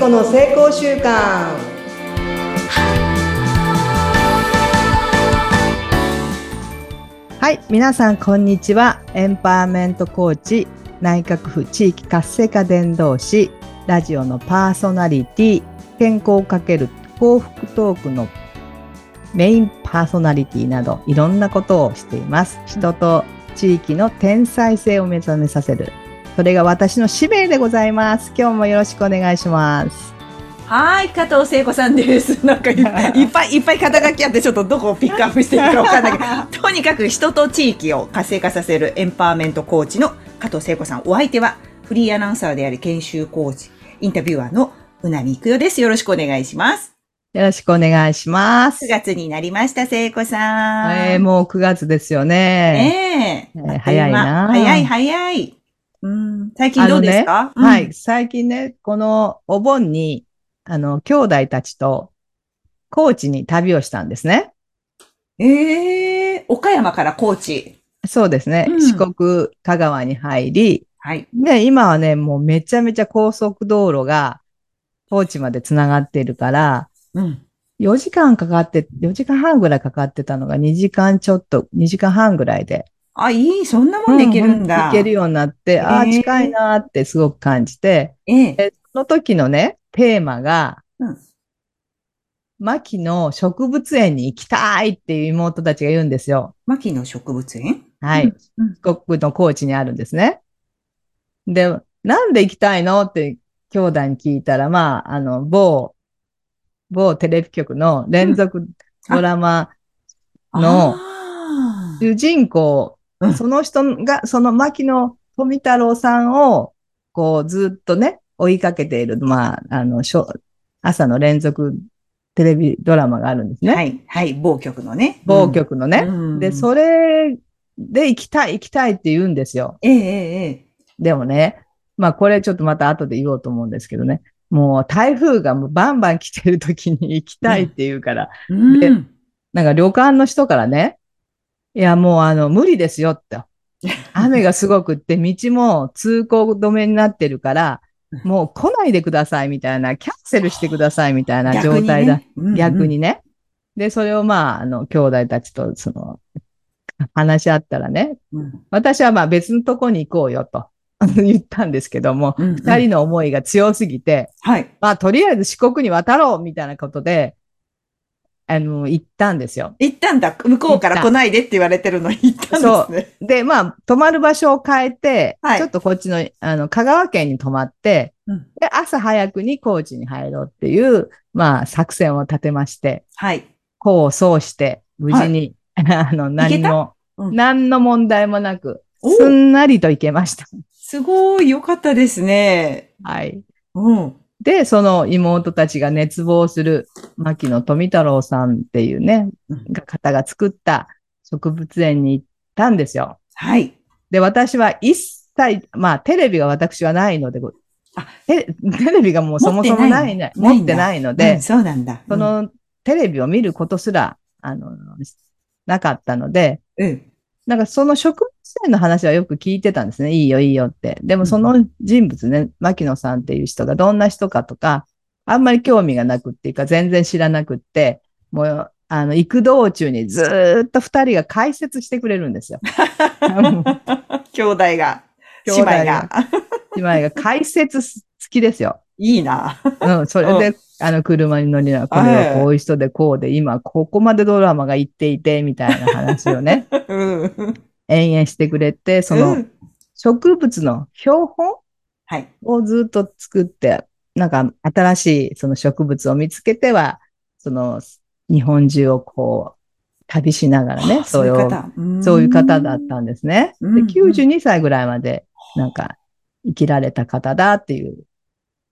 子の成功習慣はい皆さんこんにちはエンパワーメントコーチ内閣府地域活性化伝道師ラジオのパーソナリティ健康をかける幸福トークのメインパーソナリティなどいろんなことをしています。人と地域の天才性を目覚めさせる。それが私の使命でございます。今日もよろしくお願いします。はい、加藤聖子さんです。なんかい いっぱいいっぱい肩書きあって、ちょっとどこをピックアップしていいかわかんないけど、とにかく人と地域を活性化させるエンパワーメントコーチの加藤聖子さん。お相手はフリーアナウンサーであり研修コーチ、インタビュアーのうなみいくよです。よろしくお願いします。よろしくお願いします。9月になりました、聖子さん。えー、もう9月ですよね。ねええー早いな早い早い。うん、最近どうですか、うんはい。。最近ね、このお盆に、あの、兄弟たちと、高知に旅をしたんですね。ええ岡山から高知。そうですね。うん四国、香川に入り、はい。で、今はね、もうめちゃめちゃ高速道路が高知まで繋がっているから、うん。4時間かかって、4時間半ぐらいかかってたのが2時間ちょっと、2時間半ぐらいで。あ、いい、そんなもんできるんだ。う行けるようになって、ああ、へー近いなーってすごく感じて、ええ。でその時のね、テーマが、うん牧の植物園に行きたいっていう妹たちが言うんですよ。牧野植物園？はい。うんうん四国の高知にあるんですね。で、なんで行きたいのって兄弟に聞いたら、まあ、あの、某、某テレビ局の連続ドラマのあー主人公、うんその人が、その牧野富太郎さんを、こう、ずっとね、追いかけている、まあ、あの、朝の連続テレビドラマがあるんですね。はい、はい、某局のね。某局のね。うんで、それで行きたい、行きたいって言うんですよ。ええ、ええ、えでもね、まあこれちょっとまた後で言おうと思うんですけどね。もう台風がもうバンバン来てる時に行きたいって言うから、え。うん。でなんか旅館の人からね、いやもうあの無理ですよって。雨がすごくって道も通行止めになってるから、もう来ないでくださいみたいな、キャンセルしてくださいみたいな状態だ。ね逆。にね。で、それをまあ、あの、兄弟たちとその、話し合ったらね、うんうん私はまあ別のとこに行こうよと 言ったんですけども、うん二人の思いが強すぎて、はい。まあとりあえず四国に渡ろうみたいなことで、あの、行ったんですよ。行ったんだ。向こうから来ないでって言われてるのに行ったんですね。で、まあ、泊まる場所を変えて、はいちょっとこっちの、あの、香川県に泊まって、うんで、朝早くに高知に入ろうっていう、まあ、作戦を立てまして、はい。功を奏して、無事に、あの、何も、うん何の問題もなく、おすんなりと行けました。すごい良かったですね。はい。うん。で、その妹たちが熱望する、牧野富太郎さんっていうね方が作った植物園に行ったんですよ。はい。で、私は一切、まあ、テレビが私はないので、あテテレビがもうそもそもないね、持ってないのうでん、そうなんだ。そのテレビを見ることすら、あの、なかったので、うん、うん。なんかその植物園の話はよく聞いてたんですね。いいよ、いいよって。でもその人物ね、牧野さんっていう人がどんな人かとか、あんまり興味がなくっていうか、全然知らなくって、もう、あの、行く道中にずーっと二人が解説してくれるんですよ。兄弟が、兄弟姉妹がが。姉妹が解説好きですよ。いいな。うん、それで、あの、車に乗りながら、これはこういう人でこうで、今ここまでドラマが行っていて、みたいな話をね、うん。延々してくれて、そうのん植物の標本はい。をずっと作って、なんか新しいその植物を見つけては、その日本中をこう、旅しながらね、あそういう、方。そういう方だったんですね。で、うんうん92歳ぐらいまで、なんか、生きられた方だっていう。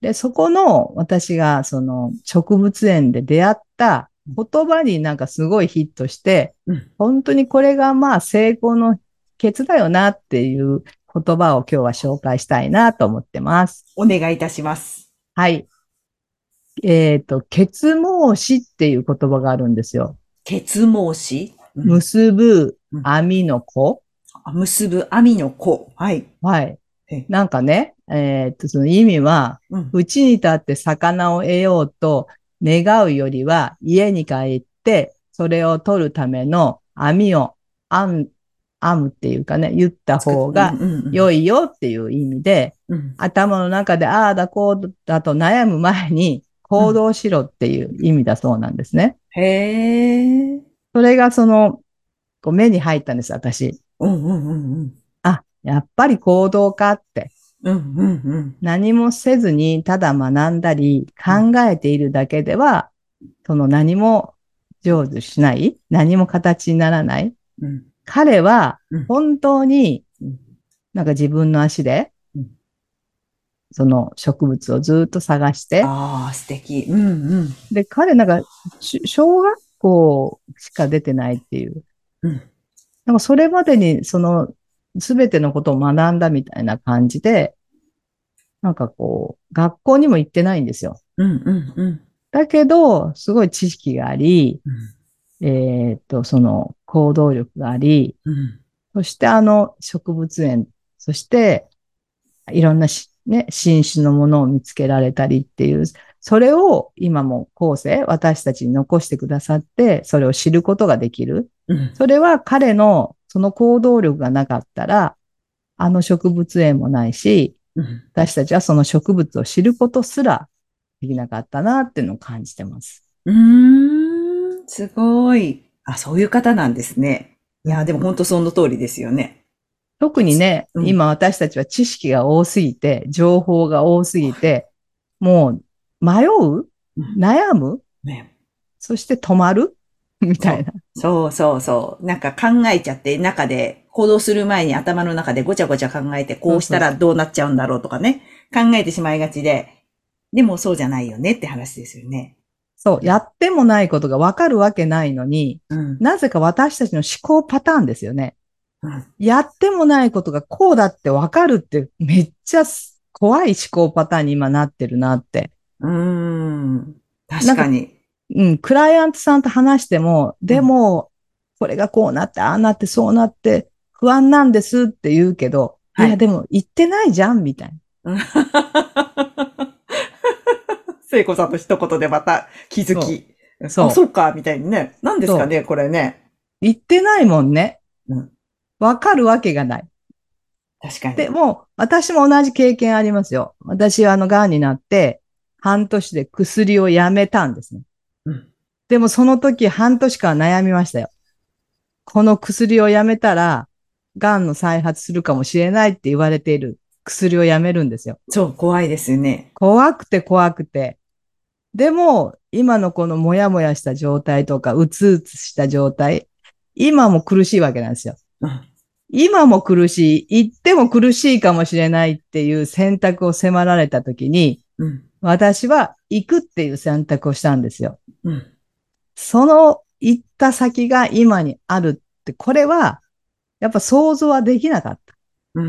で、そこの私がその植物園で出会った言葉になんかすごいヒットして、うん本当にこれがまあ成功のケツだよなっていう言葉を今日は紹介したいなと思ってます。お願いいたします。はい。えっ、と、結毛詞っていう言葉があるんですよ。結毛詞、うん結ぶうん網の子。あ結ぶ網の子。はい。はい。えなんかね、えーっと、その意味は、うん。うちに立って魚を得ようと願うよりは、家に帰って、それを取るための網を編む、編むっていうかね、言った方が良い。いよっていう意味で、うん。頭の中でああだこうだと悩む前に行動しろっていう意味だそうなんですね。へえ。それがその、こう目に入ったんです、私。うんうんうんうん。あ、やっぱり行動かって。うんうんうん。何もせずにただ学んだり考えているだけでは、その何も成就しない何も形にならないうん。彼はうん本当にうんなんか自分の足でうんその植物をずっと探して、ああ、素敵。うんうん。で、彼なんかし小学校しか出てないっていう。うん。なんかそれまでにそのすべてのことを学んだみたいな感じで、なんかこう、学校にも行ってないんですよ。うんうんうん。だけど、すごい知識があり、うんえーっと、その行動力があり、うん。そしてあの植物園、そしていろんなし、ね、新種のものを見つけられたりっていう、それを今も後世、私たちに残してくださって、それを知ることができる。うん。それは彼のその行動力がなかったら、あの植物園もないし、うん。私たちはその植物を知ることすらできなかったなっていうのを感じてます。うーん。すごい。あ、そういう方なんですね。いや、でも本当その通りですよね。特にね、うん今私たちは知識が多すぎて、情報が多すぎて、もう迷う？うん悩む？ね。そして止まる？みたいな。そうそうそう。なんか考えちゃって、中で、行動する前に頭の中でごちゃごちゃ考えて、こうしたらどうなっちゃうんだろうとかね。考えてしまいがちで。でもそうじゃないよねって話ですよね。そう、やってもないことがわかるわけないのに、うん。なぜか私たちの思考パターンですよね。うん。やってもないことがこうだってわかるってめっちゃ怖い思考パターンに今なってるなって。うーん。確かに。うん、クライアントさんと話しても、でも、これがこうなって、ああなって、そうなって、不安なんですって言うけど、はいいや、でも言ってないじゃん、みたいな。聖子さんの一言でまた気づき。そうあ、そうか、みたいにね。何ですかね、これね。言ってないもんねうん。わかるわけがない。確かに。でも、私も同じ経験ありますよ。私はあの、癌になって、半年で薬をやめたんですね。うん。でもその時半年間悩みましたよ。この薬をやめたら、癌の再発するかもしれないって言われている薬をやめるんですよ。そう、怖いですよね。怖くて怖くて。でも、今のこのもやもやした状態とか、うつうつした状態、今も苦しいわけなんですよ。うん。今も苦しい、言っても苦しいかもしれないっていう選択を迫られた時に、うん。私は行くっていう選択をしたんですよ。うん。その行った先が今にあるって、これは、やっぱ想像はできなかった。うー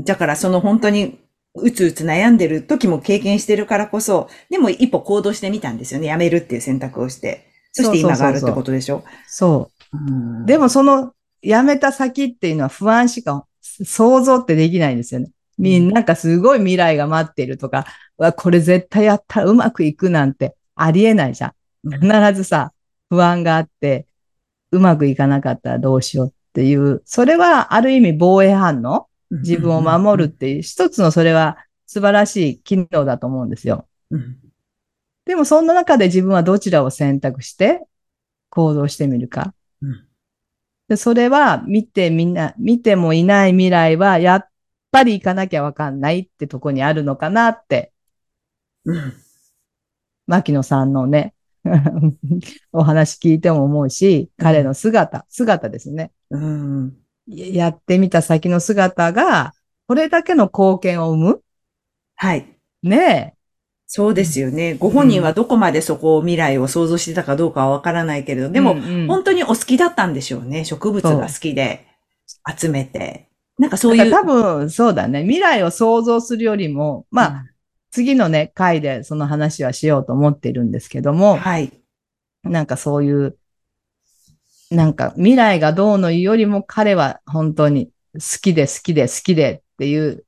ん。だからその本当にうつうつ悩んでる時も経験してるからこそ、でも一歩行動してみたんですよね。やめるっていう選択をして。そして今があるってことでしょ？そう。うんでもその辞めた先っていうのは不安しか想像ってできないんですよね。みんななんかすごい未来が待っているとか、うわこれ絶対やったらうまくいくなんてありえないじゃん。うん必ずさ、不安があって、うまくいかなかったらどうしようっていう、それはある意味防衛反応？自分を守るっていう、一つのそれは素晴らしい機能だと思うんですよ。うん。でもそんな中で自分はどちらを選択して行動してみるか。うん。でそれは見てみんな、見てもいない未来はやっぱり行かなきゃわかんないってとこにあるのかなって、うん。牧野さんのね、お話聞いても思うし、彼の姿、姿ですね。うんやってみた先の姿が、これだけの貢献を生む？はい。ねそうですよね。ご本人はどこまでそこを未来を想像してたかどうかはわからないけれど、え。でも、うんうん本当にお好きだったんでしょうね。植物が好きで集めて。なんかそういう。多分、そうだね。未来を想像するよりも、まあ、次のね、回でその話はしようと思っているんですけどうんも、はい。なんかそういう、なんか未来がどうのよりも彼は本当に好きで好きで好きでっっていう、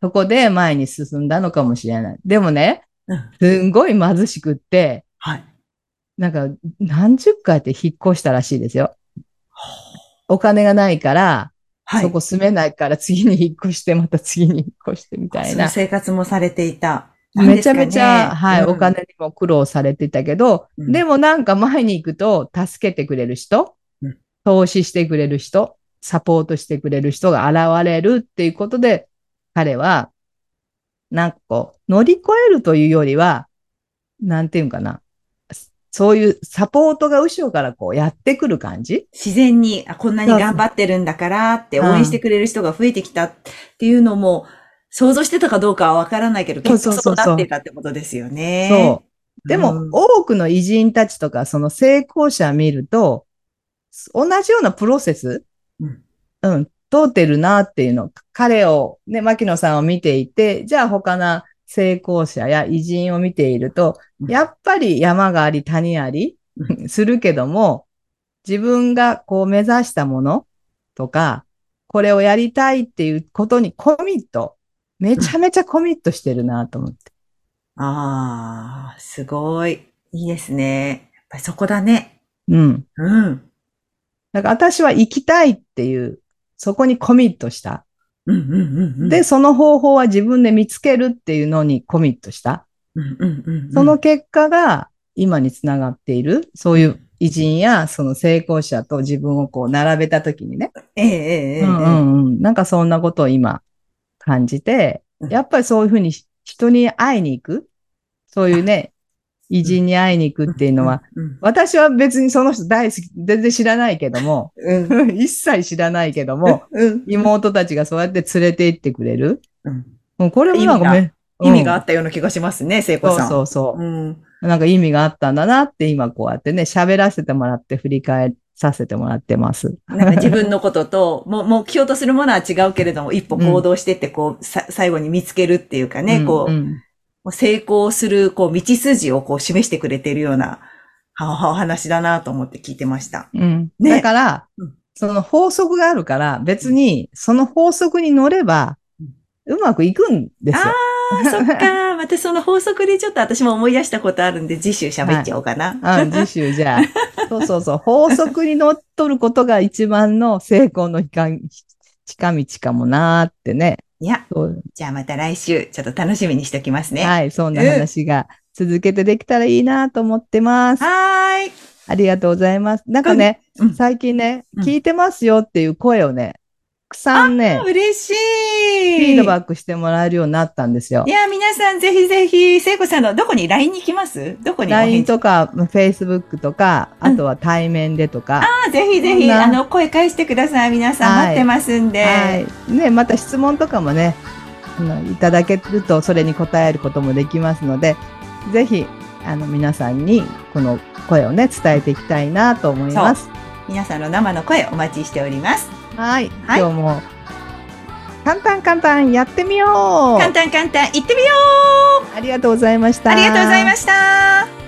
そこで前に進んだのかもしれない。でもね、うんすんごい貧しくって、はい。なんか何十回って引っ越したらしいですよ。お金がないから、はい。そこ住めないから次に引っ越して、また次に引っ越してみたいな。生活もされていた。めちゃめちゃ、はい、お金。金にも苦労されてたけど、うんでもなんか前に行くと助けてくれる人、うん投資してくれる人、サポートしてくれる人が現れるっていうことで、彼は、なんかこう、乗り越えるというよりは、なんていうんかな。そういうサポートが後ろからこうやってくる感じ？自然に、あこんなに頑張ってるんだからってそうそう応援してくれる人が増えてきたっていうのも、想像してたかどうかはわからないけど、結構そうそうそうそうそうなってたってことですよね。そう。でも、うん多くの偉人たちとか、その成功者見ると、同じようなプロセス、うんうん、通ってるなっていうの。彼を、ね、牧野さんを見ていて、じゃあ他の成功者や偉人を見ていると、うんやっぱり山があり谷あり、するけども、自分がこう目指したものとか、これをやりたいっていうことにコミット、めちゃめちゃコミットしてるなと思って。ああ、すごい。いいですね。やっぱりそこだね。うん。うん。だから私は行きたいっていう、そこにコミットした。うんうんうんうん。で、、その方法は自分で見つけるっていうのにコミットした。うんうんうんうん、その結果が今につながっている。そういう偉人やその成功者と自分をこう並べたときにね。ええええええうんうんうん。なんかそんなことを今感じてう、んやっぱりそういうふうに人に会いに行く。そういうね、偉人に会いに行くっていうのは、うん私は別にその人大好き、全然知らないけども、うん。一切知らないけども、うん。妹たちがそうやって連れて行ってくれる。うんうんこれもなんか意味め、意味があうんったような気がしますね、聖子そうさん。そうそう。うん。なんか意味があったんだなって今こうやってね、喋らせてもらって振り返させてもらってます。なんか自分のことと、も目標とするものは違うけれども、一歩行動してって、こう、さ、最後に見つけるっていうかね、んこう、んもう成功する、こう、道筋をこう、示してくれているような、はお話だなと思って聞いてました。うんねだからうん、その法則があるから、別にその法則に乗れば、うまくいくんですよ。ああ、そっか。またその法則でちょっと私も思い出したことあるんで、次週喋っちゃおうかな。うん、次週じゃあ。そうそうそう。法則に乗っ取ることが一番の成功の近近道かもなーってね。いや、じゃあまた来週、ちょっと楽しみにしておきますね。はい、そんな話が続けてできたらいいなと思ってます。はーい。ありがとうございます。なんかね、うん最近ね、うん聞いてますよっていう声をね、たくさんね、嬉しい。フィードバックしてもらえるようになったんですよい。や、皆さんぜひぜひ、聖子さんのどこに LINE に行きます？どこに LINE 事？とか、Facebook とか、うんあとは対面でとか、あぜひぜひ、あの、声返してください。皆さんはい待ってますんで。はい。ね、また質問とかもね、あのいただけると、それに答えることもできますので、ぜひ、あの、皆さんに、この声をね、伝えていきたいなと思います。皆さんの生の声お待ちしております。はい。はい今日も、簡単簡単やってみよう簡単簡単、行ってみようありがとうございました。ありがとうございました。